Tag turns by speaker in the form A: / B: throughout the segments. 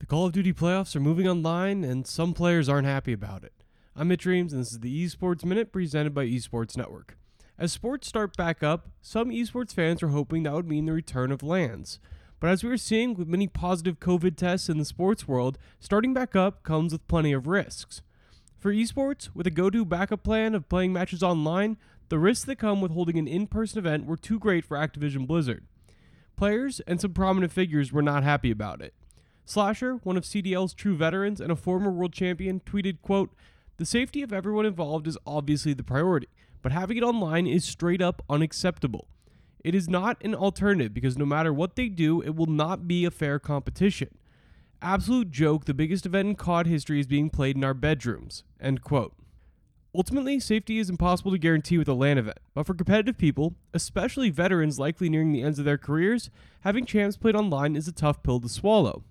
A: The Call of Duty playoffs are moving online, and some players aren't happy about it. I'm Mitch Reames, and this is the Esports Minute presented by Esports Network. As sports start back up, some esports fans are hoping that would mean the return of LANs. But as we are seeing with many positive COVID tests in the sports world, starting back up comes with plenty of risks. For esports, with a go to backup plan of playing matches online, the risks that come with holding an in person event were too great for Activision Blizzard. Players and some prominent figures were not happy about it. Slasher, one of CDL's true veterans and a former world champion, tweeted, quote, The safety of everyone involved is obviously the priority, but having it online is straight up unacceptable. It is not an alternative because no matter what they do, it will not be a fair competition. Absolute joke, the biggest event in COD history is being played in our bedrooms. End quote. Ultimately, safety is impossible to guarantee with a LAN event, but for competitive people, especially veterans likely nearing the ends of their careers, having champs played online is a tough pill to swallow.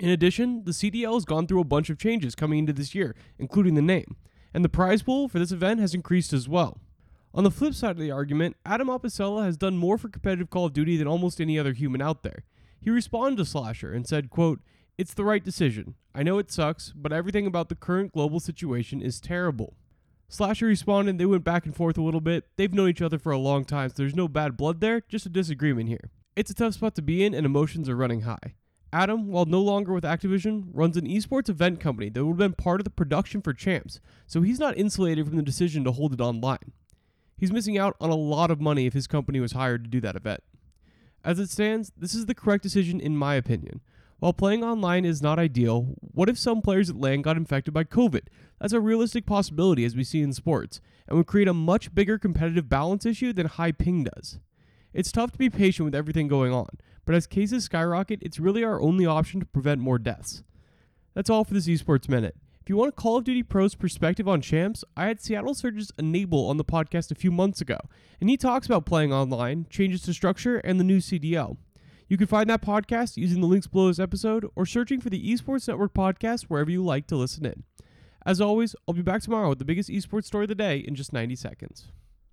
A: In addition, the CDL has gone through a bunch of changes coming into this year, including the name, and the prize pool for this event has increased as well. On the flip side of the argument, Adam Apicella has done more for competitive Call of Duty than almost any other human out there. He responded to Slasher and said, quote, It's the right decision. I know it sucks, but everything about the current global situation is terrible. Slasher responded, they went back and forth a little bit. They've known each other for a long time, so there's no bad blood there, just a disagreement here. It's a tough spot to be in, and emotions are running high. Adam, while no longer with Activision, runs an esports event company that would have been part of the production for Champs, so he's not insulated from the decision to hold it online. He's missing out on a lot of money if his company was hired to do that event. As it stands, this is the correct decision in my opinion. While playing online is not ideal, what if some players at LAN got infected by COVID? That's a realistic possibility as we see in sports, and would create a much bigger competitive balance issue than high ping does. It's tough to be patient with everything going on, but as cases skyrocket, it's really our only option to prevent more deaths. That's all for this Esports Minute. If you want a Call of Duty Pro's perspective on champs, I had Seattle Surge's Enable on the podcast a few months ago, and he talks about playing online, changes to structure, and the new CDL. You can find that podcast using the links below this episode or searching for the Esports Network podcast wherever you like to listen in. As always, I'll be back tomorrow with the biggest esports story of the day in just 90 seconds.